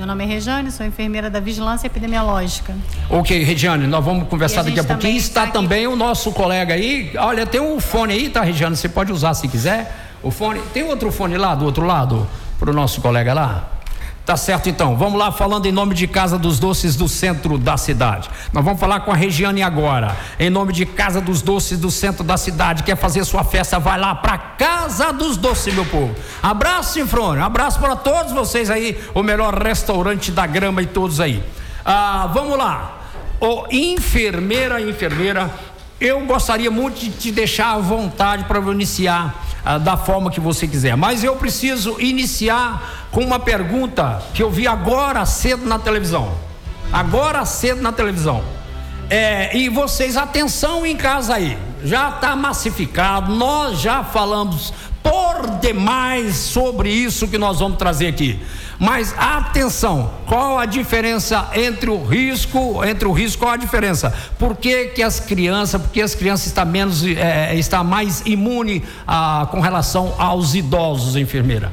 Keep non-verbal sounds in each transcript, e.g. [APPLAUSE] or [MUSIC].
Meu nome é Rejane, sou enfermeira da Vigilância Epidemiológica. Ok, Regiane, nós vamos conversar daqui a pouquinho. Está tá também o nosso colega aí. Olha, tem um fone aí, tá, Regiane? Você pode usar se quiser. O fone. Tem outro fone lá do outro lado? Para o nosso colega lá? Tá certo então, vamos lá falando em nome de Casa dos Doces do centro da cidade. Nós vamos falar com a Regiane agora. Em nome de Casa dos Doces do centro da cidade. Quer fazer sua festa? Vai lá para Casa dos Doces, meu povo. Abraço, Sinfrone. Abraço para todos vocês aí. O melhor restaurante da grama e todos aí. Ah, vamos lá. Ô, enfermeira, enfermeira, eu gostaria muito de te deixar à vontade para iniciar ah, da forma que você quiser. Mas eu preciso iniciar com uma pergunta que eu vi agora cedo na televisão. Agora cedo na televisão. É, e vocês, atenção em casa aí, já está massificado, nós já falamos por demais sobre isso que nós vamos trazer aqui. Mas atenção, qual a diferença entre o risco, entre o risco, qual a diferença? Por que, que as crianças, porque as crianças estão menos, é, está mais imune a, com relação aos idosos, enfermeira?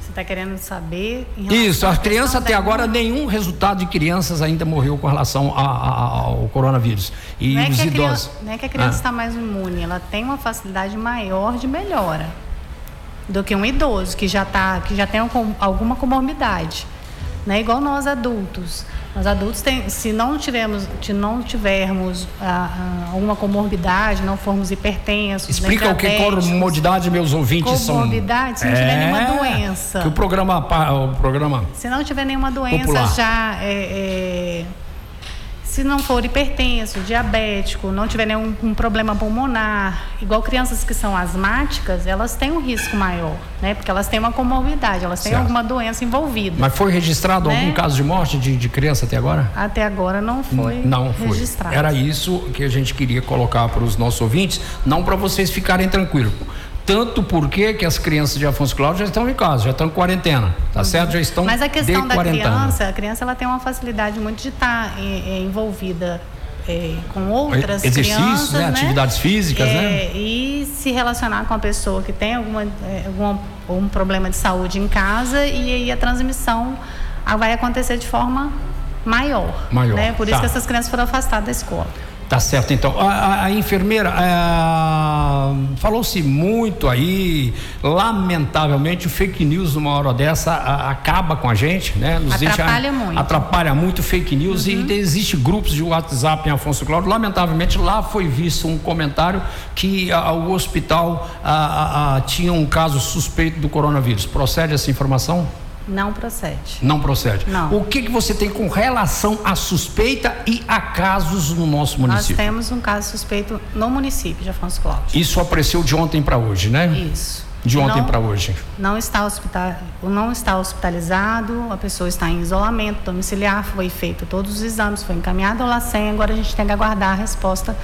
Você está querendo saber? Isso, as crianças até agora, nenhum resultado de crianças ainda morreu com relação a, a, ao coronavírus. E não é os idosos. Criança, não é que a criança ah. está mais imune, ela tem uma facilidade maior de melhora do que um idoso que já, tá, que já tem alguma comorbidade. Né? Igual nós adultos. Nós adultos, tem, se não tivermos, se não tivermos ah, ah, alguma comorbidade, não formos hipertensos, explica o que é comorbidade, meus ouvintes comorbidade, são. Comorbidade, se não é, tiver nenhuma doença. Que o programa, o programa. Se não tiver nenhuma doença popular. já é, é se não for hipertenso, diabético, não tiver nenhum um problema pulmonar, igual crianças que são asmáticas, elas têm um risco maior, né? Porque elas têm uma comorbidade, elas têm certo. alguma doença envolvida. Mas foi registrado né? algum caso de morte de, de, criança até agora? Até agora não foi não foi. registrado. Era isso que a gente queria colocar para os nossos ouvintes, não para vocês ficarem tranquilos tanto porque que as crianças de Afonso Cláudio já estão em casa, já estão em quarentena, tá uhum. certo? Já estão Mas a questão da criança, a criança ela tem uma facilidade muito de estar tá, é, envolvida é, com outras Exercícios, crianças, né? né? atividades físicas, é, né? E se relacionar com a pessoa que tem alguma, é, algum um problema de saúde em casa e aí a transmissão vai acontecer de forma maior. Maior. Né? Por isso tá. que essas crianças foram afastadas da escola. Tá certo, então. A, a, a enfermeira, é, falou-se muito aí, lamentavelmente, o fake news numa hora dessa a, acaba com a gente, né? Nos atrapalha deixa, muito. Atrapalha muito fake news uhum. e existe grupos de WhatsApp em Afonso Cláudio. Lamentavelmente, lá foi visto um comentário que o hospital tinha um caso suspeito do coronavírus. Procede essa informação? Não procede. Não procede. Não. O que, que você tem com relação à suspeita e a casos no nosso município? Nós temos um caso suspeito no município de Afonso Cláudio. Isso apareceu de ontem para hoje, né? Isso. De ontem para hoje. Não está, hospital, não está hospitalizado, a pessoa está em isolamento domiciliar, foi feito todos os exames, foi encaminhado ao LACEN, agora a gente tem que aguardar a resposta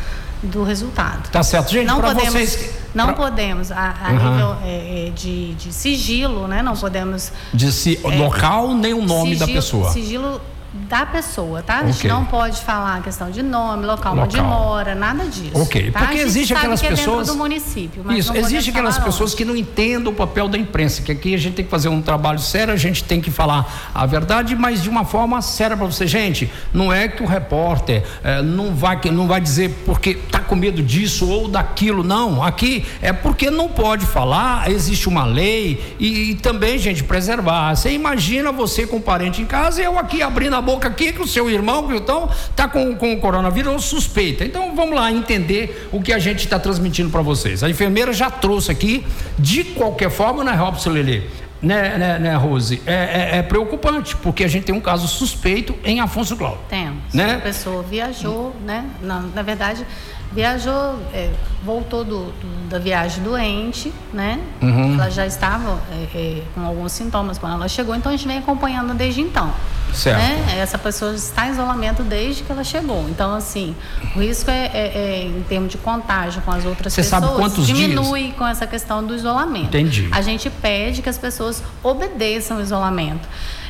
do resultado. Tá certo, gente. Não podemos, vocês, não pra... podemos a, a uhum. nível é, é, de, de, sigilo, né? Não podemos. De si, é, local nem o nome sigilo, da pessoa. Sigilo da pessoa, tá? A gente okay. não pode falar a questão de nome, local, local. onde mora, nada disso. Ok, tá? porque existe aquelas que pessoas. É do município, Isso, existe aquelas pessoas onde. que não entendem o papel da imprensa, que aqui a gente tem que fazer um trabalho sério, a gente tem que falar a verdade, mas de uma forma séria para você. Gente, não é que o repórter é, não, vai, não vai dizer porque está com medo disso ou daquilo, não. Aqui é porque não pode falar, existe uma lei e, e também, gente, preservar. Você imagina você com um parente em casa e eu aqui abrindo a boca aqui que o seu irmão, então, está com, com o coronavírus ou suspeita. Então vamos lá entender o que a gente está transmitindo para vocês. A enfermeira já trouxe aqui, de qualquer forma, né, Robson Lelê? Né, né, né, Rose? É, é, é, preocupante, porque a gente tem um caso suspeito em Afonso Cláudio. Temos. Né? A pessoa viajou, né? Na, na verdade, viajou, é, voltou do, do, da viagem doente, né? Uhum. Ela já estava é, é, com alguns sintomas quando ela chegou, então a gente vem acompanhando desde então. Certo. Né? Essa pessoa está em isolamento desde que ela chegou. Então, assim, o risco é, é, é em termos de contágio com as outras Você pessoas sabe quantos diminui dias? com essa questão do isolamento. Entendi. A gente pede que as pessoas obedeçam o isolamento.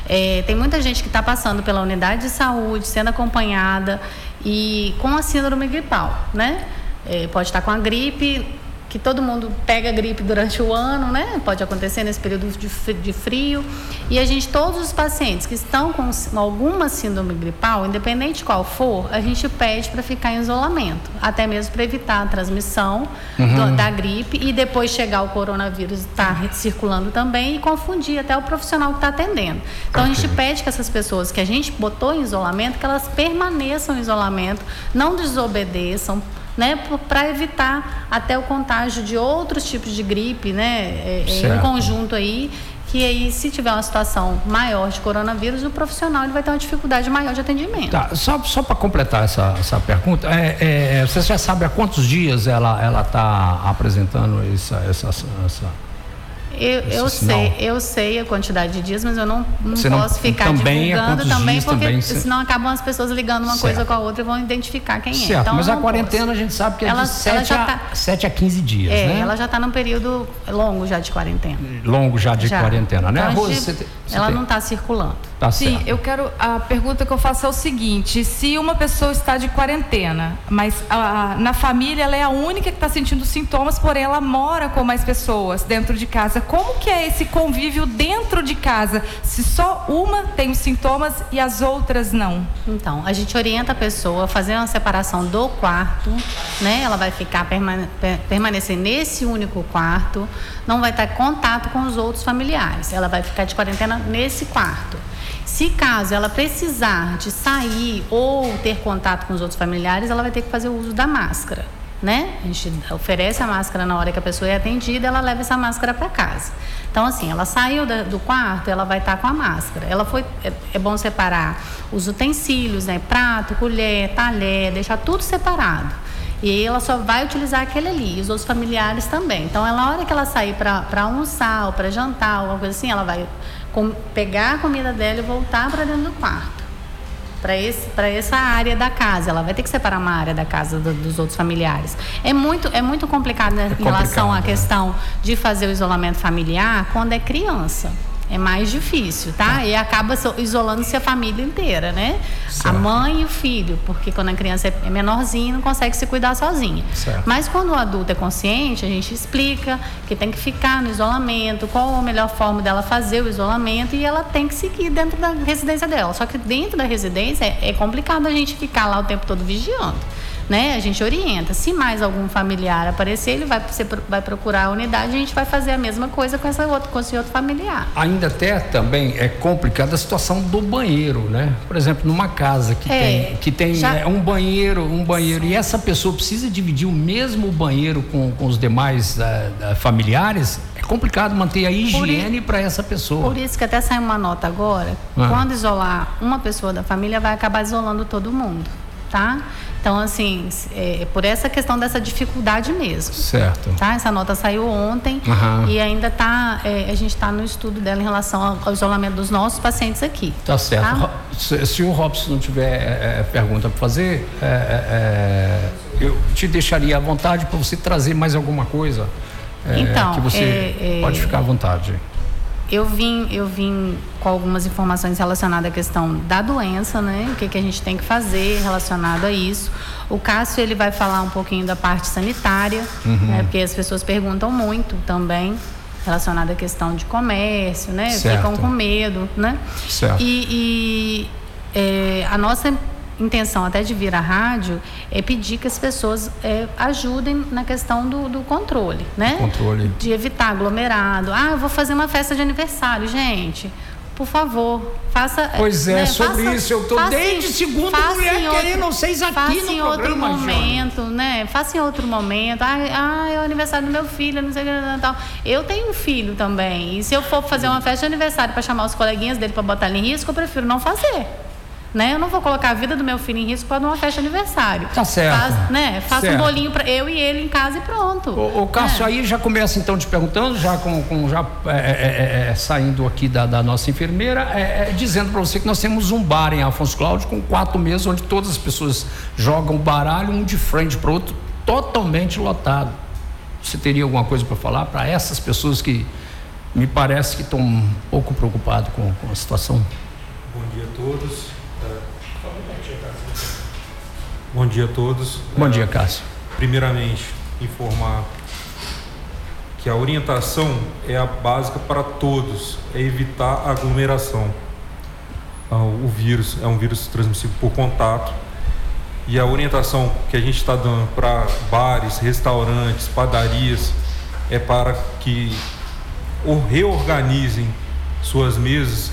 É, tem muita gente que está passando pela unidade de saúde, sendo acompanhada e com a síndrome gripal, né? É, pode estar com a gripe, que todo mundo pega gripe durante o ano, né? Pode acontecer nesse período de frio. E a gente, todos os pacientes que estão com alguma síndrome gripal, independente qual for, a gente pede para ficar em isolamento, até mesmo para evitar a transmissão uhum. do, da gripe e depois chegar o coronavírus estar tá circulando também e confundir até o profissional que está atendendo. Então okay. a gente pede que essas pessoas que a gente botou em isolamento, que elas permaneçam em isolamento, não desobedeçam, né, para evitar até o contágio de outros tipos de gripe, né, é, é em conjunto aí, que aí se tiver uma situação maior de coronavírus, o profissional ele vai ter uma dificuldade maior de atendimento. Tá, só, só para completar essa, essa pergunta, é, é, você já sabe há quantos dias ela ela está apresentando essa, essa, essa eu, eu sei, eu sei a quantidade de dias, mas eu não, não posso não, ficar também divulgando também, porque também, senão acabam as pessoas ligando uma certo. coisa com a outra e vão identificar quem certo, é. Então, mas a quarentena posso. a gente sabe que é ela, de 7 a, tá, 7 a 15 dias, é, né? ela já está num período longo já de quarentena. Longo já de já. quarentena, né? Então, Rose, você, você ela tem... não está circulando. Tá Sim, certo. eu quero. A pergunta que eu faço é o seguinte: se uma pessoa está de quarentena, mas a, na família ela é a única que está sentindo sintomas, porém ela mora com mais pessoas dentro de casa, como que é esse convívio dentro de casa? Se só uma tem os sintomas e as outras não? Então, a gente orienta a pessoa a fazer uma separação do quarto, né? Ela vai ficar permane permanecer nesse único quarto, não vai ter contato com os outros familiares. Ela vai ficar de quarentena nesse quarto. Se caso ela precisar de sair ou ter contato com os outros familiares, ela vai ter que fazer o uso da máscara. Né? A gente oferece a máscara na hora que a pessoa é atendida, ela leva essa máscara para casa. Então, assim, ela saiu da, do quarto, ela vai estar tá com a máscara. Ela foi, é, é, bom separar os utensílios, né? Prato, colher, talher, deixar tudo separado. E ela só vai utilizar aquele ali, e os outros familiares também. Então, na hora que ela sair para almoçar ou para jantar, alguma coisa assim, ela vai pegar a comida dela e voltar para dentro do quarto. Para essa área da casa. Ela vai ter que separar uma área da casa do, dos outros familiares. É muito, é muito complicado né, é em relação à né? questão de fazer o isolamento familiar quando é criança é mais difícil, tá? E acaba isolando-se a família inteira, né? Certo. A mãe e o filho, porque quando a criança é menorzinha não consegue se cuidar sozinha. Certo. Mas quando o adulto é consciente, a gente explica que tem que ficar no isolamento, qual a melhor forma dela fazer o isolamento e ela tem que seguir dentro da residência dela. Só que dentro da residência é, é complicado a gente ficar lá o tempo todo vigiando né? A gente orienta. Se mais algum familiar aparecer, ele vai, você vai procurar a unidade, a gente vai fazer a mesma coisa com, essa outro, com esse outro familiar. Ainda até também é complicada a situação do banheiro, né? Por exemplo, numa casa que é, tem, que tem já... é, um banheiro, um banheiro, Sim. e essa pessoa precisa dividir o mesmo banheiro com, com os demais uh, familiares, é complicado manter a higiene para essa pessoa. Por isso que até saiu uma nota agora, ah. quando isolar uma pessoa da família, vai acabar isolando todo mundo, tá? Então, assim, é, por essa questão dessa dificuldade mesmo. Certo. Tá? Essa nota saiu ontem uhum. e ainda está, é, a gente está no estudo dela em relação ao isolamento dos nossos pacientes aqui. Tá certo. Tá? Se, se, o Robson não tiver é, é pergunta para fazer, é, é, eu te deixaria à vontade para você trazer mais alguma coisa. então, que você pode ficar à vontade eu vim, eu vim com algumas informações relacionadas à questão da doença, né? O que, que a gente tem que fazer relacionado a isso. O Cássio ele vai falar um pouquinho da parte sanitária, uhum. né? Porque as pessoas perguntam muito também relacionada à questão de comércio, né? Certo. Ficam com medo, né? Certo. E, e é, a nossa intenção até de vir à rádio é pedir que as pessoas é, ajudem na questão do, do controle, né? controle. De evitar aglomerado. Ah, eu vou fazer uma festa de aniversário, gente. Por favor, faça. É, Pois é, né, sobre faça, isso eu estou desde segunda mulher outro, querendo vocês aqui faça no em outro momento, né? Faça em outro momento. Ah, ah, é o aniversário do meu filho, não sei o que tal. Eu tenho um filho também. E se eu for fazer uma festa de aniversário para chamar os coleguinhas dele para botar ele em risco, eu prefiro não fazer. Né? Eu não vou colocar a vida do meu filho em risco para uma festa de aniversário. Tá certo. Faz, né? Faça um bolinho para eu e ele em casa e pronto. O, o Cássio, é. aí já começa então te perguntando, já com, com já é, é, é, é saindo aqui da, da nossa enfermeira, é, dizendo para você que nós temos um bar em Afonso Cláudio com quatro mesas onde todas as pessoas jogam baralho um de frente para o outro, totalmente lotado. Você teria alguma coisa para falar para essas pessoas que me parece que estão um pouco preocupadas com, com a situação? Bom dia a todos. Bom dia a todos. Bom dia, Cássio. Primeiramente, informar que a orientação é a básica para todos, é evitar aglomeração. Ah, o vírus é um vírus transmissível por contato e a orientação que a gente está dando para bares, restaurantes, padarias é para que reorganizem suas mesas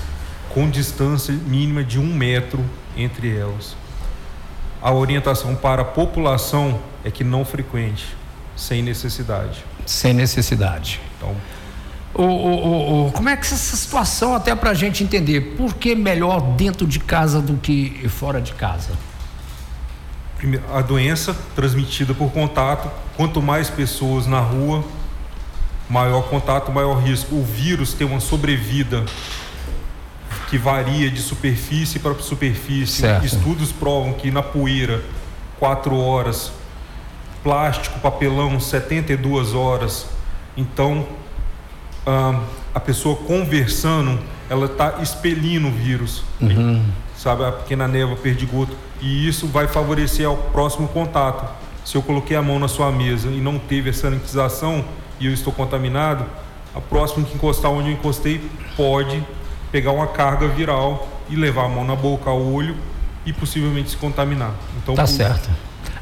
com distância mínima de um metro entre elas. A orientação para a população é que não frequente, sem necessidade. Sem necessidade. Então, o, o, o, como é que essa situação, até para a gente entender, por que melhor dentro de casa do que fora de casa? A doença transmitida por contato, quanto mais pessoas na rua, maior contato, maior risco. O vírus tem uma sobrevida que varia de superfície para superfície. Certo. Estudos provam que na poeira, 4 horas, plástico, papelão, 72 horas. Então, a pessoa conversando, ela está expelindo o vírus. Uhum. Sabe, a pequena névoa perdigoto. E isso vai favorecer ao próximo contato. Se eu coloquei a mão na sua mesa e não teve a sanitização e eu estou contaminado, a próxima que encostar onde eu encostei pode pegar uma carga viral e levar a mão na boca, ao olho e possivelmente se contaminar. Então, tá por...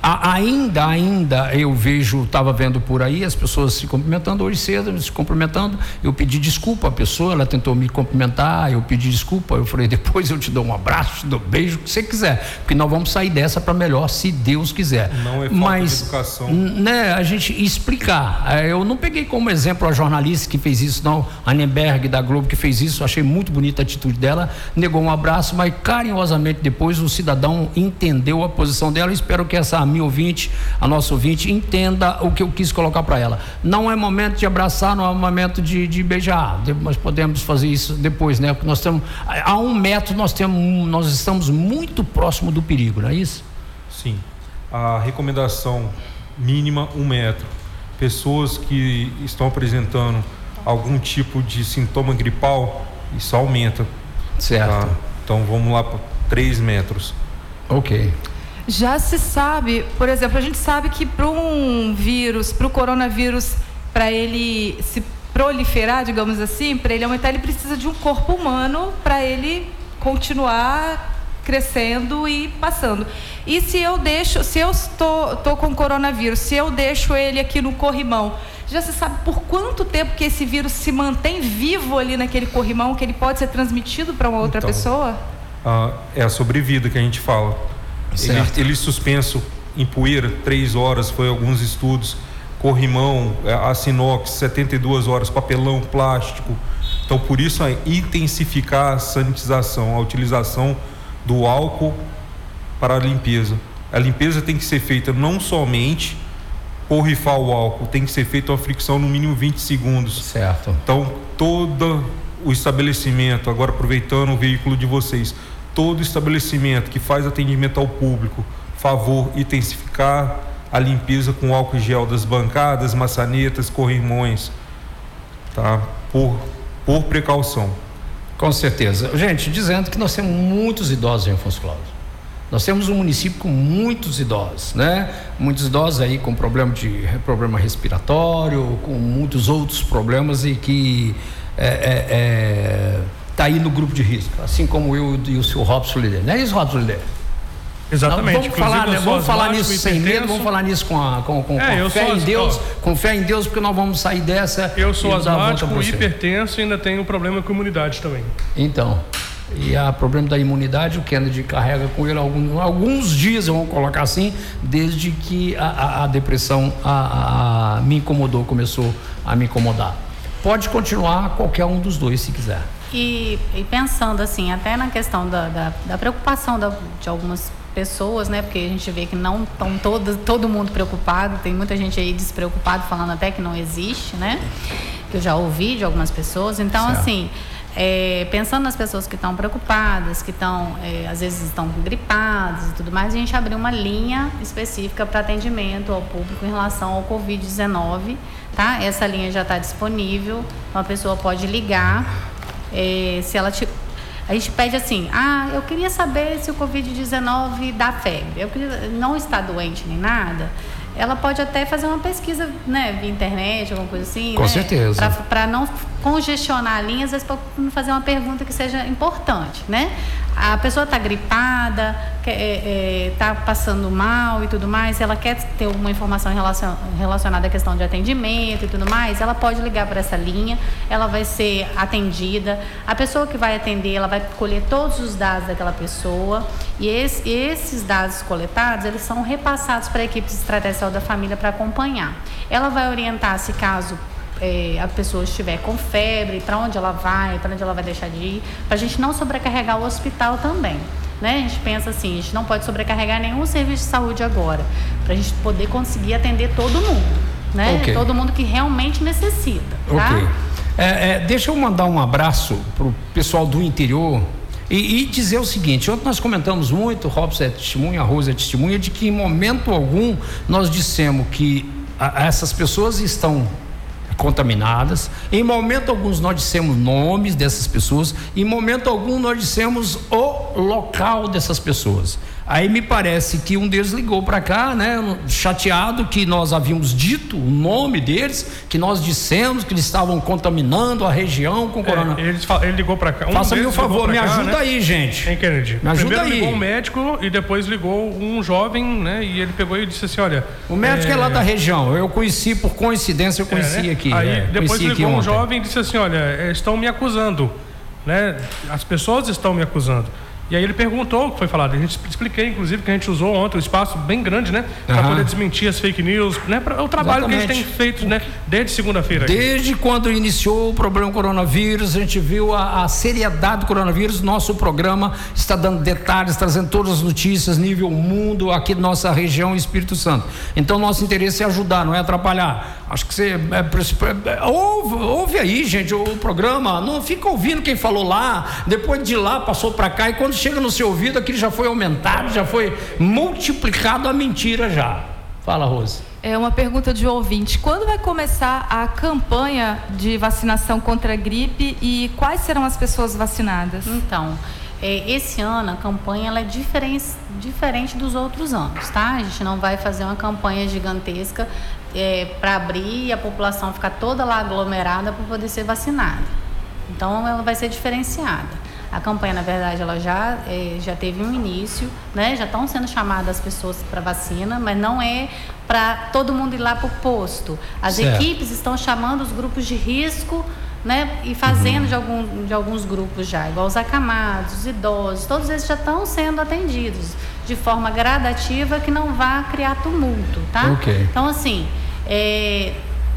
certo ainda, ainda eu vejo, estava vendo por aí as pessoas se cumprimentando hoje cedo, se cumprimentando. Eu pedi desculpa à pessoa, ela tentou me cumprimentar, eu pedi desculpa. Eu falei, [LAUGHS] depois eu te dou um abraço, te dou um beijo, o que você quiser. Porque nós vamos sair dessa para melhor, se Deus quiser. Não é falta Mas, de educação. Né, a gente explicar. É, eu não peguei como exemplo a jornalista que fez isso, não. A Annenberg da Globo que fez isso, achei muito bonita a atitude dela, negou um abraço, mas carinhosamente depois o cidadão entendeu a posição dela. Espero que essa minha ouvinte, a nossa ouvinte, entenda o que eu quis colocar para ela. Não é momento de abraçar, não é momento de, de beijar. Nós podemos fazer isso depois, né? Porque nós temos. A um metro nós temos, nós estamos muito próximo do perigo, não é isso? Sim. A recomendação mínima um metro. Pessoas que estão apresentando algum tipo de sintoma gripal, isso aumenta. Certo. Tá? Então vamos lá para 3 metros. Ok. Já se sabe, por exemplo, a gente sabe que para um vírus, para o coronavírus, para ele se proliferar, digamos assim, para ele aumentar, ele precisa de um corpo humano para ele continuar crescendo e passando. E se eu deixo, se eu estou, estou com coronavírus, se eu deixo ele aqui no corrimão, já se sabe por quanto tempo que esse vírus se mantém vivo ali naquele corrimão, que ele pode ser transmitido para uma outra então, pessoa? Ah, é a sobrevida que a gente fala. Ele, ele, suspenso em poeira, três horas, foi alguns estudos. Corrimão, é, aço inox, 72 horas, papelão, plástico. Então, por isso, é intensificar a sanitização, a utilização do álcool para a limpeza. A limpeza tem que ser feita não somente por rifar o álcool, tem que ser feita uma fricção no mínimo 20 segundos. Certo. Então, todo o estabelecimento, agora aproveitando o veículo de vocês, todo estabelecimento que faz atendimento ao público, favor intensificar a limpeza com álcool gel das bancadas, maçanetas, corrimões, tá? Por, por precaução. Com certeza. Gente, dizendo que nós temos muitos idosos em Afonso Cláudio. Nós temos um município com muitos idosos, né? Muitos idosos aí com problema de problema respiratório, com muitos outros problemas e que é, é, é está aí no grupo de risco, assim como eu e o senhor Robson Lider. Não é isso, Robson Lider? Exatamente. vamos falar, né, vamos falar nisso sem medo, vamos falar nisso com, a, com, com, é, com fé em Deus, com fé em Deus, porque nós vamos sair dessa. Eu sou asmático, hipertenso e ainda tenho problema com imunidade também. Então, e a problema da imunidade, o Kennedy carrega com ele alguns, alguns dias, vamos colocar assim, desde que a, a, a depressão a, me incomodou, começou a me incomodar. Pode continuar qualquer um dos dois, se quiser. E, e pensando assim, até na questão da, da, da preocupação da, de algumas pessoas, né? Porque a gente vê que não estão todo, todo mundo preocupado, tem muita gente aí despreocupado falando até que não existe, né? Que eu já ouvi de algumas pessoas. Então, certo. assim, é, pensando nas pessoas que estão preocupadas, que estão, é, às vezes estão gripadas e tudo mais, a gente abriu uma linha específica para atendimento ao público em relação ao Covid-19, tá? Essa linha já está disponível, uma pessoa pode ligar é, se ela te, a gente pede assim, ah, eu queria saber se o Covid-19 dá febre. Eu queria, não está doente nem nada. Ela pode até fazer uma pesquisa, né, via internet, alguma coisa assim. Com né, certeza. Para não congestionar linhas, às vezes para fazer uma pergunta que seja importante, né? A pessoa está gripada, está é, é, tá passando mal e tudo mais, ela quer ter uma informação relacion, relacionada à questão de atendimento e tudo mais, ela pode ligar para essa linha, ela vai ser atendida. A pessoa que vai atender, ela vai colher todos os dados daquela pessoa e esse, esses dados coletados, eles são repassados para a equipe de estratégia da família para acompanhar. Ela vai orientar se caso é, a pessoa estiver com febre, para onde ela vai, para onde ela vai deixar de ir, para a gente não sobrecarregar o hospital também. Né? A gente pensa assim, a gente não pode sobrecarregar nenhum serviço de saúde agora, para a gente poder conseguir atender todo mundo, né? Okay. Todo mundo que realmente necessita, tá? Ok. É, é, deixa eu mandar um abraço para o pessoal do interior e, e, dizer o seguinte: ontem nós comentamos muito, Robson é testemunha, a Rosa é testemunha, de que em momento algum nós dissemos que a, essas pessoas estão contaminadas. Em momento algum nós dissemos nomes dessas pessoas, em momento algum nós dissemos o local dessas pessoas. Aí me parece que um deles ligou para cá, né, chateado que nós havíamos dito o nome deles, que nós dissemos que eles estavam contaminando a região com é, corona. Ele, ligou para cá. Um Faça-me o favor, me cá, ajuda né? aí, gente. Hein, Kennedy? Me ajuda Primeiro aí. ligou um médico e depois ligou um jovem, né? E ele pegou e disse assim, olha. O médico é, é lá da região. Eu conheci por coincidência, eu conheci é, né? aqui. Aí é, depois ligou um jovem e disse assim, olha, é, estão me acusando, né? As pessoas estão me acusando. E aí ele perguntou o que foi falado. A gente expliquei, inclusive, que a gente usou ontem um espaço bem grande, né? Para uhum. poder desmentir as fake news, né? Pra, o trabalho Exatamente. que a gente tem feito, né? Desde segunda-feira. Desde quando iniciou o problema coronavírus, a gente viu a, a, seriedade do coronavírus. Nosso programa está dando detalhes, trazendo todas as notícias, nível mundo, aqui da nossa região, Espírito Santo. Então, nosso interesse é ajudar, não é atrapalhar. Acho que você é, é, ouve, ouve aí, gente, o, o programa. Não fica ouvindo quem falou lá, depois de lá passou para cá e quando chega no seu ouvido, aquilo já foi aumentado, já foi multiplicado a mentira já. Fala, Rose. É uma pergunta de ouvinte. Quando vai começar a campanha de vacinação contra a gripe e quais serão as pessoas vacinadas? Então, é, esse ano a campanha ela é diferente, diferente dos outros anos, tá? A gente não vai fazer uma campanha gigantesca é, para abrir e a população ficar toda lá aglomerada para poder ser vacinada. Então, ela vai ser diferenciada. A campanha, na verdade, ela já, é, já teve um início, né? já estão sendo chamadas as pessoas para vacina, mas não é para todo mundo ir lá para o posto. As certo. equipes estão chamando os grupos de risco né? E fazendo uhum. de, algum, de alguns grupos já, igual os acamados, os idosos, todos eles já estão sendo atendidos de forma gradativa que não vá criar tumulto, tá? Okay. Então, assim, é,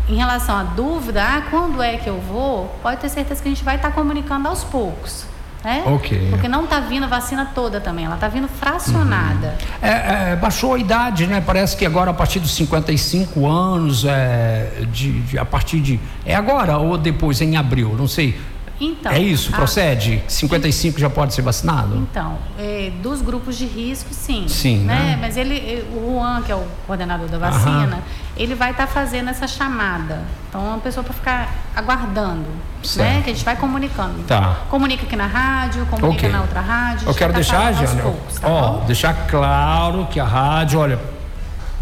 em relação à dúvida, ah, quando é que eu vou, pode ter certeza que a gente vai estar comunicando aos poucos né? Ok. Porque não está vindo a vacina toda também, ela está vindo fracionada. Uhum. É, é, baixou a idade, né? Parece que agora a partir dos 55 anos, é, de, de, a partir de. É agora ou depois, em abril, não sei. Então, é isso, procede? A... 55 já pode ser vacinado? Então, é, dos grupos de risco, sim. Sim, né? né? Mas ele, o Juan, que é o coordenador da vacina, Aham. ele vai estar tá fazendo essa chamada. Então, uma pessoa para ficar aguardando, né? certo. né? Que a gente vai comunicando. Tá. Comunica aqui na rádio, comunica okay. na outra rádio. Eu quero tá deixar, Jânio, tá ó, deixar claro que a rádio, olha,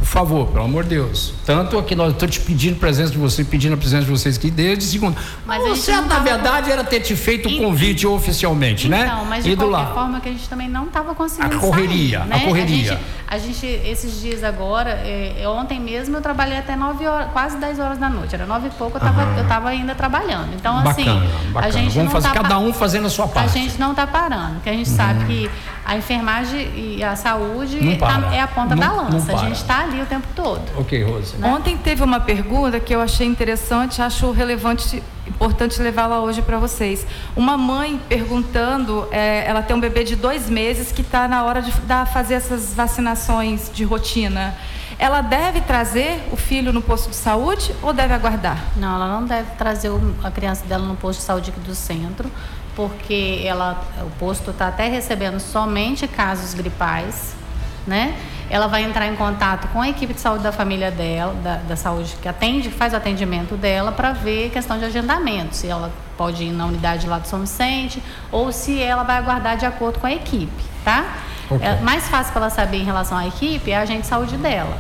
por favor, pelo amor de Deus. Tanto aqui nós estou te pedindo presença de você, pedindo a presença de vocês aqui desde segunda. Mas você, na verdade, era ter te feito o convite oficialmente, então, né? Não, mas de e qualquer lá. forma que a gente também não estava conseguindo. A correria, sair, né? a correria. A gente, a gente, esses dias agora, é, ontem mesmo eu trabalhei até 9 horas, quase 10 horas da noite. Era 9 e pouco, eu estava eu tava ainda trabalhando. Então, assim, bacana, bacana. a gente Vamos fazer tá cada um fazendo a sua parte. A gente não está parando, porque a gente uhum. sabe que a enfermagem e a saúde tá, é a ponta não, da lança. A gente está ali o tempo todo. Ok, Rose. Né? Ontem teve uma pergunta que eu achei interessante, acho relevante, importante levá-la hoje para vocês. Uma mãe perguntando, é, ela tem um bebê de dois meses que está na hora de dar, fazer essas vacinações de rotina. Ela deve trazer o filho no posto de saúde ou deve aguardar? Não, ela não deve trazer a criança dela no posto de saúde aqui do centro porque ela, o posto está até recebendo somente casos gripais, né? Ela vai entrar em contato com a equipe de saúde da família dela, da, da saúde que atende, faz o atendimento dela para ver questão de agendamento, se ela pode ir na unidade lá do São Vicente ou se ela vai aguardar de acordo com a equipe, tá? Okay. É mais fácil para ela saber em relação à equipe é a agente de saúde dela.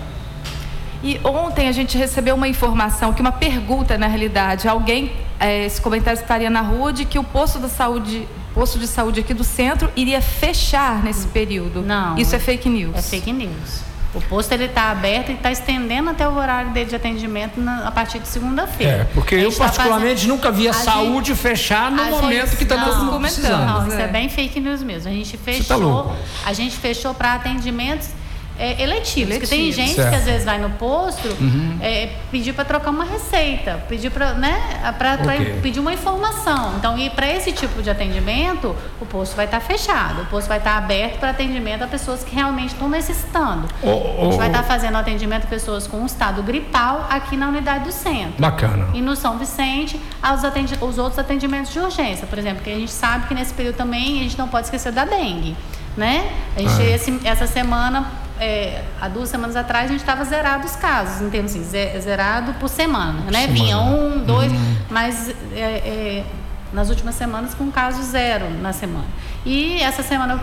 E ontem a gente recebeu uma informação, que uma pergunta na realidade, alguém, é, esse comentário estaria na rua, de que o posto da saúde, posto de saúde aqui do centro iria fechar nesse período. Não. Isso é fake news. É fake news. O posto ele está aberto e está estendendo até o horário dele de atendimento na, a partir de segunda-feira. É, porque eu tá particularmente fazendo... nunca vi a, saúde gente... fechar no momento gente... que está todo mundo precisando. Não, isso é. é bem fake news mesmo. A gente tá fechou, tá a gente fechou para atendimentos é, eletivos. Porque tem gente certo. que às vezes vai no posto uhum. é, pedir para trocar uma receita, pedir para né, okay. pedir uma informação. Então, e para esse tipo de atendimento, o posto vai estar tá fechado. O posto vai estar tá aberto para atendimento a pessoas que realmente estão necessitando. Oh, oh, a gente vai estar tá fazendo atendimento a pessoas com um estado gripal aqui na unidade do centro. Bacana. E no São Vicente, aos atendi os outros atendimentos de urgência, por exemplo, que a gente sabe que nesse período também a gente não pode esquecer da dengue. Né? A gente, ah. esse, essa semana é, há duas semanas atrás, a gente estava zerado os casos, em termos assim, zerado por semana, né? Semana. Vinha um, dois, uhum. mas é, é, nas últimas semanas com caso zero na semana. E essa semana,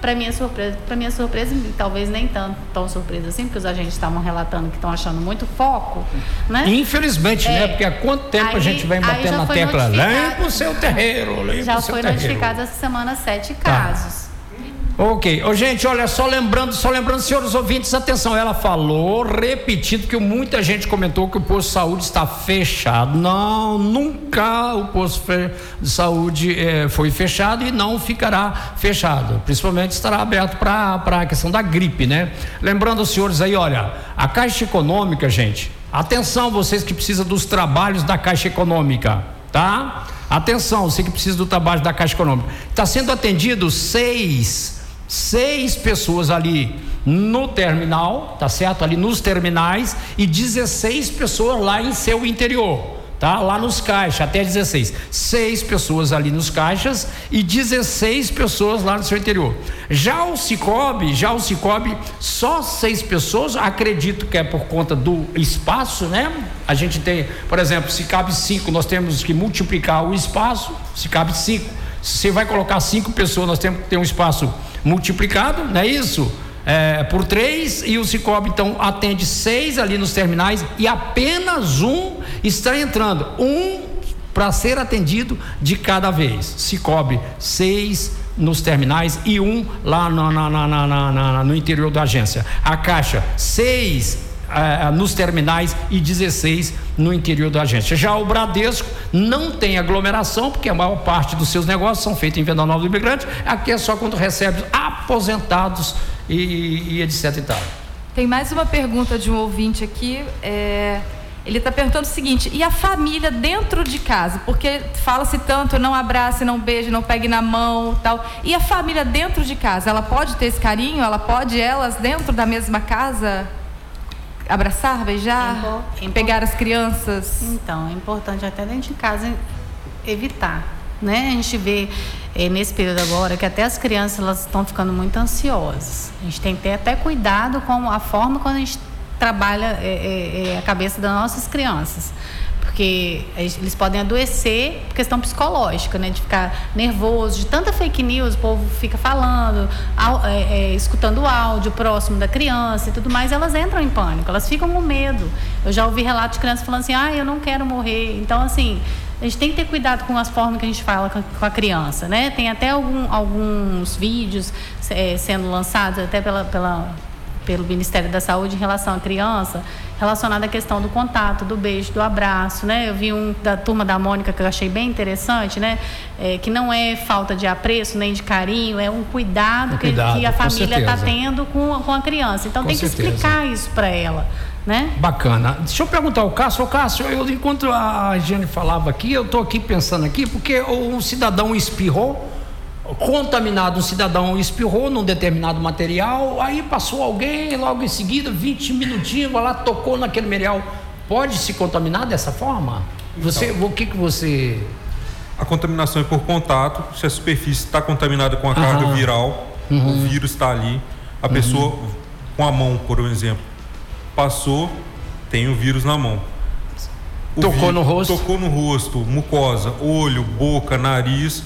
para minha surpresa, para minha surpresa, talvez nem tanto tão surpresa assim, porque os agentes estavam relatando que estão achando muito foco, né? Infelizmente, né? é, né? Porque há quanto tempo aí, a gente vem batendo na tecla? Limpa o seu terreiro, limpa Já o seu foi terreiro. notificado essa semana sete tá. Ok, oh, gente, olha, só lembrando, só lembrando, senhores ouvintes, atenção, ela falou, repetido, que muita gente comentou que o posto de saúde está fechado. Não, nunca o posto de saúde eh, foi fechado e não ficará fechado. Principalmente estará aberto para a questão da gripe, né? Lembrando senhores aí, olha, a Caixa Econômica, gente, atenção, vocês que precisam dos trabalhos da Caixa Econômica, tá? Atenção, você que precisa do trabalho da Caixa Econômica. Está sendo atendido seis seis pessoas ali no terminal, tá certo? Ali nos terminais e 16 pessoas lá em seu interior. Tá? Lá nos caixas, até 16. Seis pessoas ali nos caixas e 16 pessoas lá no seu interior. Já o Cicobi, já o Cicobi, só seis pessoas, acredito que é por conta do espaço, né? A gente tem, por exemplo, se cabe cinco, nós temos que multiplicar o espaço, se cabe cinco. Se você vai colocar cinco pessoas, nós temos que ter um espaço multiplicado, não é isso? É, por três e o Cicobi então atende seis ali nos terminais e apenas um está entrando, um para ser atendido de cada vez. Cicobi seis nos terminais e um lá na, na, na, no interior da agência. A Caixa seis uh, nos terminais e 16 no interior da agência. Já o Bradesco não tem aglomeração, porque a maior parte dos seus negócios são feitos em Venda Nova do Imigrante. Aqui é só quando recebe aposentados e, e etc e tal. Tem mais uma pergunta de um ouvinte aqui. É... Ele está perguntando o seguinte: e a família dentro de casa? Porque fala-se tanto, não abrace, não beije, não pegue na mão, tal. E a família dentro de casa, ela pode ter esse carinho? Ela pode elas dentro da mesma casa abraçar, beijar, é pegar as crianças? Então, é importante até dentro de casa evitar, né? A gente vê é, nesse período agora que até as crianças elas estão ficando muito ansiosas. A gente tem que ter até cuidado com a forma quando a gente trabalha é, é, a cabeça das nossas crianças porque eles podem adoecer por questão psicológica, né? De ficar nervoso, de tanta fake news, o povo fica falando, é, é, escutando o áudio próximo da criança e tudo mais, elas entram em pânico, elas ficam com medo. Eu já ouvi relatos de crianças falando assim, ah, eu não quero morrer. Então, assim, a gente tem que ter cuidado com as formas que a gente fala com a criança, né? Tem até algum, alguns vídeos é, sendo lançados até pela, pela pelo Ministério da Saúde em relação à criança, relacionada à questão do contato, do beijo, do abraço, né? Eu vi um da turma da Mônica que eu achei bem interessante, né? É, que não é falta de apreço nem de carinho, é um cuidado, um cuidado que, que, a família está tendo com, com a criança. Então com tem certeza. que explicar isso para ela. Né? Bacana. Deixa eu perguntar ao Cássio, Cássio, eu enquanto a Jane falava aqui, eu estou aqui pensando aqui, porque um cidadão espirrou contaminado, um cidadão espirrou num determinado material, aí passou alguém, logo em seguida, 20 minutinhos, lá tocou naquele material. Pode se contaminar dessa forma? Você, então, o que que você a contaminação é por contato, se a superfície está contaminada com a carga uhum. viral, uhum. o vírus está ali, a uhum. pessoa com a mão, por exemplo, passou, tem o vírus na mão. O tocou vírus, no rosto? Tocou no rosto, mucosa, olho, boca, nariz,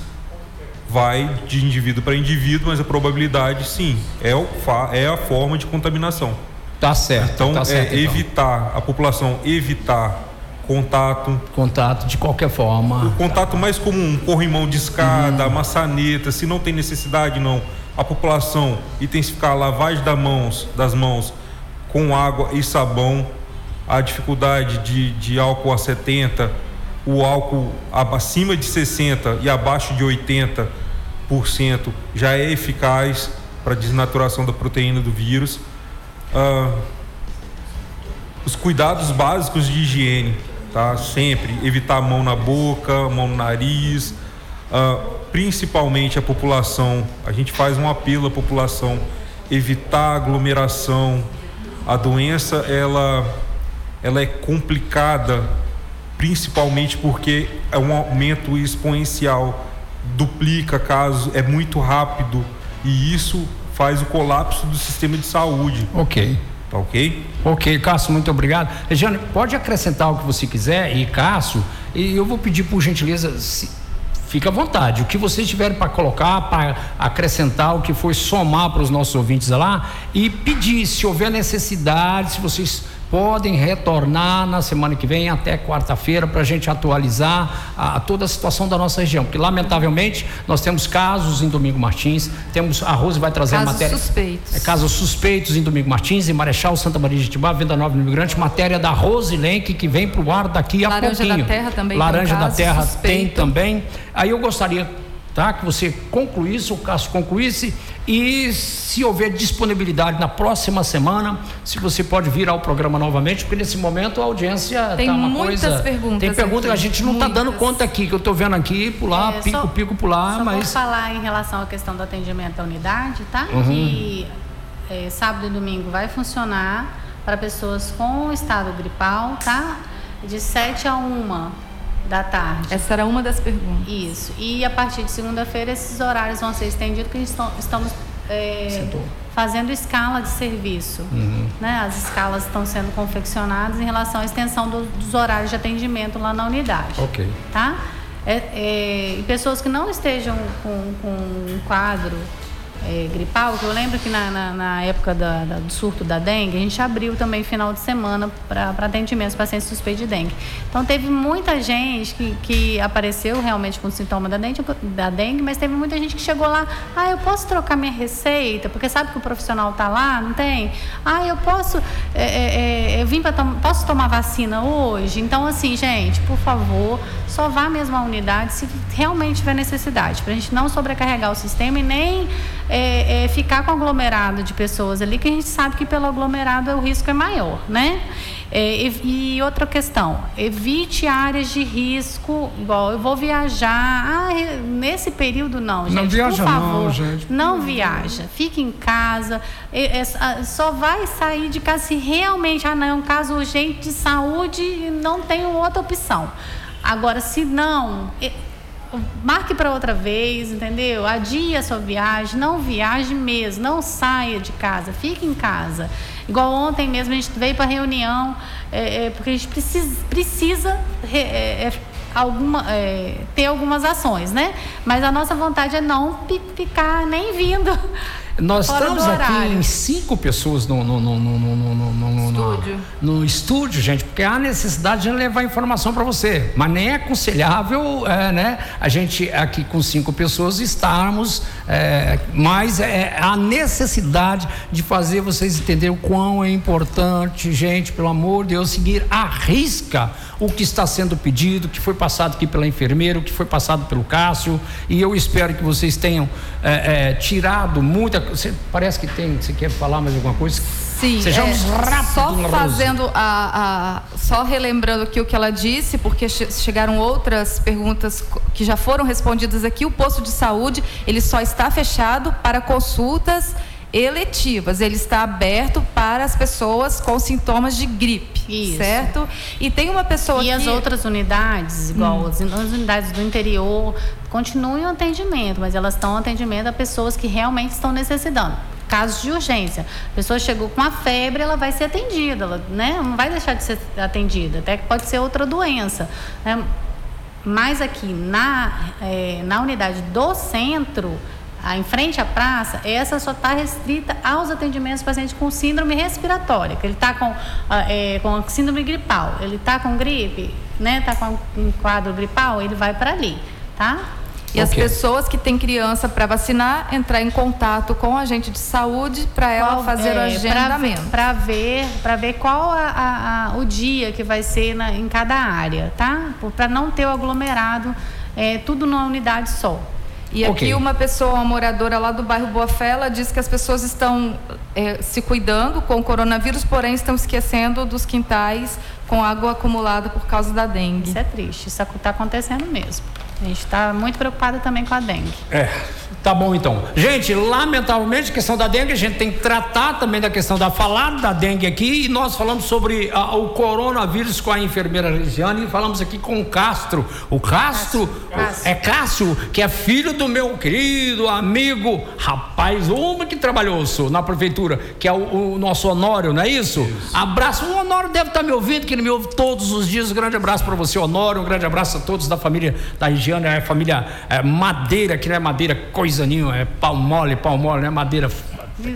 vai de indivíduo para indivíduo, mas a probabilidade sim é, o, é a forma de contaminação. Tá certo. Então, tá certo, é, então. evitar, a população evitar contato. Contato de qualquer forma. O contato mais comum, corrimão de escada, uhum. maçaneta, se não tem necessidade, não. A população intensificar a lavagem das mãos, das mãos com água e sabão. A dificuldade de, de álcool a 70, o álcool acima de 60 e abaixo de 80% já é eficaz para desnaturação da proteína do vírus. Ah, os cuidados básicos de higiene tá? Sempre evitar mão na boca, mão no nariz, uh, principalmente a população. A gente faz um apelo à população evitar aglomeração. A doença ela ela é complicada, principalmente porque é um aumento exponencial, duplica caso é muito rápido e isso faz o colapso do sistema de saúde. Ok. Tá ok? Ok, Cássio, muito obrigado. Regiane, pode acrescentar o que você quiser e Cássio, e eu vou pedir por gentileza, se, fica à vontade. O que vocês tiverem para colocar, para acrescentar, o que for somar para os nossos ouvintes lá, e pedir, se houver necessidade, se vocês podem retornar na semana que vem até quarta-feira para a gente atualizar a, a, toda a situação da nossa região, porque lamentavelmente nós temos casos em Domingo Martins, temos a Rose vai trazer casos matéria suspeitos. É, casos suspeitos em Domingo Martins, em Marechal Santa Maria de Itibá, Venda Nova no Imigrante, matéria da Rose Lenk que vem para o ar daqui a Laranja pouquinho. Laranja da Terra também. Laranja da Terra suspeito. tem também. Aí eu gostaria tá? Que você concluísse, o caso concluísse e se houver disponibilidade na próxima semana, se você pode vir ao programa novamente, porque nesse momento a audiência tem tá uma muitas coisa, perguntas. Tem perguntas que a gente não está dando conta aqui, que eu estou vendo aqui, pular, é, pico, só, pico, pular, só mas vou falar em relação à questão do atendimento da unidade, tá? Uhum. Que é, sábado e domingo vai funcionar para pessoas com estado gripal, tá? De 7 a 1 da tarde. Essa era uma das perguntas. Isso. E a partir de segunda-feira esses horários vão ser estendidos porque estamos é, fazendo escala de serviço. Uhum. Né? As escalas estão sendo confeccionadas em relação à extensão do, dos horários de atendimento lá na unidade. Ok. Tá? É, é, e pessoas que não estejam com, com um quadro é, gripal, que eu lembro que na, na, na época da, da, do surto da dengue, a gente abriu também final de semana para atendimento aos pacientes suspeitos de dengue. Então teve muita gente que, que apareceu realmente com sintoma da dengue, da dengue, mas teve muita gente que chegou lá, ah, eu posso trocar minha receita, porque sabe que o profissional está lá, não tem? Ah, eu posso, é, é, é eu vim para tom posso tomar vacina hoje? Então assim, gente, por favor, só vá mesmo à unidade se realmente tiver necessidade, para a gente não sobrecarregar o sistema e nem é, é, ficar com aglomerado de pessoas ali, que a gente sabe que pelo aglomerado o risco é maior, né? É, e, e, outra questão, evite áreas de risco, igual eu vou viajar, ah, nesse período não, gente, não viaja por favor, não, gente. não viaja, fique em casa, é, é, só vai sair de casa se realmente, ah não, é um caso urgente de saúde e não tem outra opção. Agora, se não, marque para outra vez, entendeu? Adie a sua viagem, não viaje mesmo, não saia de casa, fique em casa. Igual ontem mesmo a gente veio para reunião, é, é, porque a gente precisa, precisa é, é alguma, é, ter algumas ações, né? Mas a nossa vontade é não ficar nem vindo nós estamos aqui em cinco pessoas no, no, no, no, estúdio. no estúdio, gente, porque há necessidade de levar informação para você. Mas nem é aconselhável é, né, a gente aqui com cinco pessoas estarmos, é, mas é a necessidade de fazer vocês entenderem o quão é importante, gente, pelo amor de Deus, seguir a risca o que está sendo pedido, que foi passado aqui pela enfermeira, o que foi passado pelo Cássio, e eu espero que vocês tenham é, é, tirado muita. Você, parece que tem. Você quer falar mais alguma coisa? Sim. Sejamos é, rápidos. Só fazendo a, a, só relembrando aqui o que ela disse, porque chegaram outras perguntas que já foram respondidas aqui. O posto de saúde ele só está fechado para consultas eletivas. Ele está aberto para as pessoas com sintomas de gripe, Isso. certo? E tem uma pessoa e que... as outras unidades, igual hum. as unidades do interior, continuam o atendimento, mas elas estão atendimento a pessoas que realmente estão necessitando casos de urgência. A pessoa chegou com uma febre, ela vai ser atendida, ela né? não vai deixar de ser atendida, até que pode ser outra doença. Né? Mas aqui na, é, na unidade do centro, em frente à praça, essa só está restrita aos atendimentos do paciente com síndrome respiratória, que ele está com, é, com síndrome gripal, ele está com gripe, né? Está com um quadro gripal, ele vai para ali, tá? E okay. as pessoas que têm criança para vacinar, entrar em contato com o agente de saúde para ela fazer é, o agendamento. Para ver, para ver qual a, a, a, o dia que vai ser na, em cada área, tá? Para não ter o aglomerado, é, tudo numa unidade só. E okay. aqui uma pessoa, uma moradora lá do bairro Boa Fé, ela diz que as pessoas estão é, se cuidando com o coronavírus, porém estão esquecendo dos quintais com água acumulada por causa da dengue. Isso é triste, isso está acontecendo mesmo. A gente está muito preocupado também com a dengue. É. Tá bom então. Gente, lamentavelmente, a questão da dengue, a gente tem que tratar também da questão da falar da dengue aqui. E nós falamos sobre a, o coronavírus com a enfermeira Regiane e falamos aqui com o Castro. O Castro, Castro. é Cássio, que é filho do meu querido amigo, rapaz, homem que trabalhou na prefeitura, que é o, o nosso Honório, não é isso? isso? Abraço. O Honório deve estar tá me ouvindo, que ele me ouve todos os dias. Um grande abraço para você, Honório. Um grande abraço a todos da família da Regiane, a família é, Madeira, que não é Madeira, coisa nenhuma, é pau mole, pau mole, não é madeira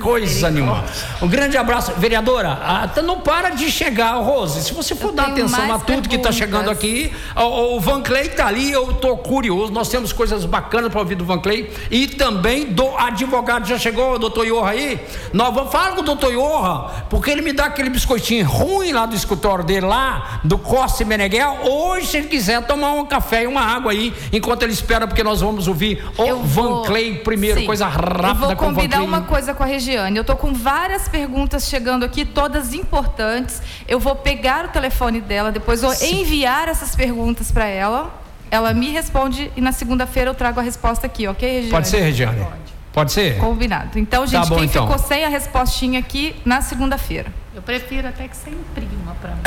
Coisa nenhuma. Um grande abraço. Vereadora, tá, não para de chegar, Rose. Se você for eu dar atenção a tudo que está chegando aqui, o, o Van Clay está ali, eu estou curioso. Nós temos coisas bacanas para ouvir do Van Clay. E também do advogado. Já chegou o doutor Iorra aí? Nós vamos falar com o doutor Iorra, porque ele me dá aquele biscoitinho ruim lá do escritório dele, lá, do Costa e Meneghel. Hoje, se ele quiser tomar um café e uma água aí, enquanto ele espera, porque nós vamos ouvir o eu Van vou... Clay primeiro, Sim. coisa rápida eu vou combinar uma coisa com a Regiane. Eu estou com várias perguntas chegando aqui, todas importantes. Eu vou pegar o telefone dela, depois vou Sim. enviar essas perguntas para ela. Ela me responde e na segunda-feira eu trago a resposta aqui, ok, Regiane? Pode ser, Regiane? Pode. Pode ser? Combinado. Então, tá gente, tá bom, quem então. ficou sem a respostinha aqui na segunda-feira? Eu prefiro até que você imprima para mim.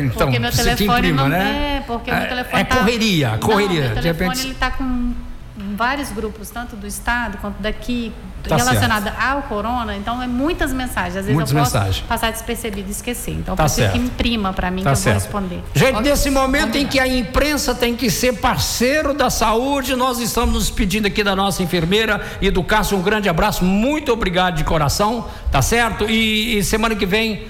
[LAUGHS] então, porque meu telefone imprima, não né? é, porque é, meu telefone é tá... correria, correria. Não, meu telefone repente... ele tá com vários grupos, tanto do estado quanto daqui, tá relacionada ao corona, então é muitas mensagens. Às vezes muitas eu posso mensagens. passar despercebido e esquecer. Então tá preciso que imprima para mim tá que certo. eu vou responder. Gente, nesse momento em que a imprensa tem que ser parceiro da saúde, nós estamos nos pedindo aqui da nossa enfermeira e do Cássio um grande abraço, muito obrigado de coração, tá certo? e, e semana que vem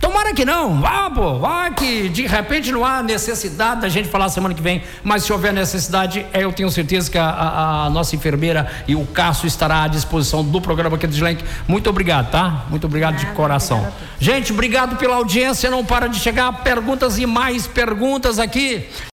Tomara que não, vá, pô, vá que de repente não há necessidade da gente falar semana que vem, mas se houver necessidade, eu tenho certeza que a, a, a nossa enfermeira e o Cássio estará à disposição do programa aqui do Slank. Muito obrigado, tá? Muito obrigado de coração. Gente, obrigado pela audiência, não para de chegar perguntas e mais perguntas aqui.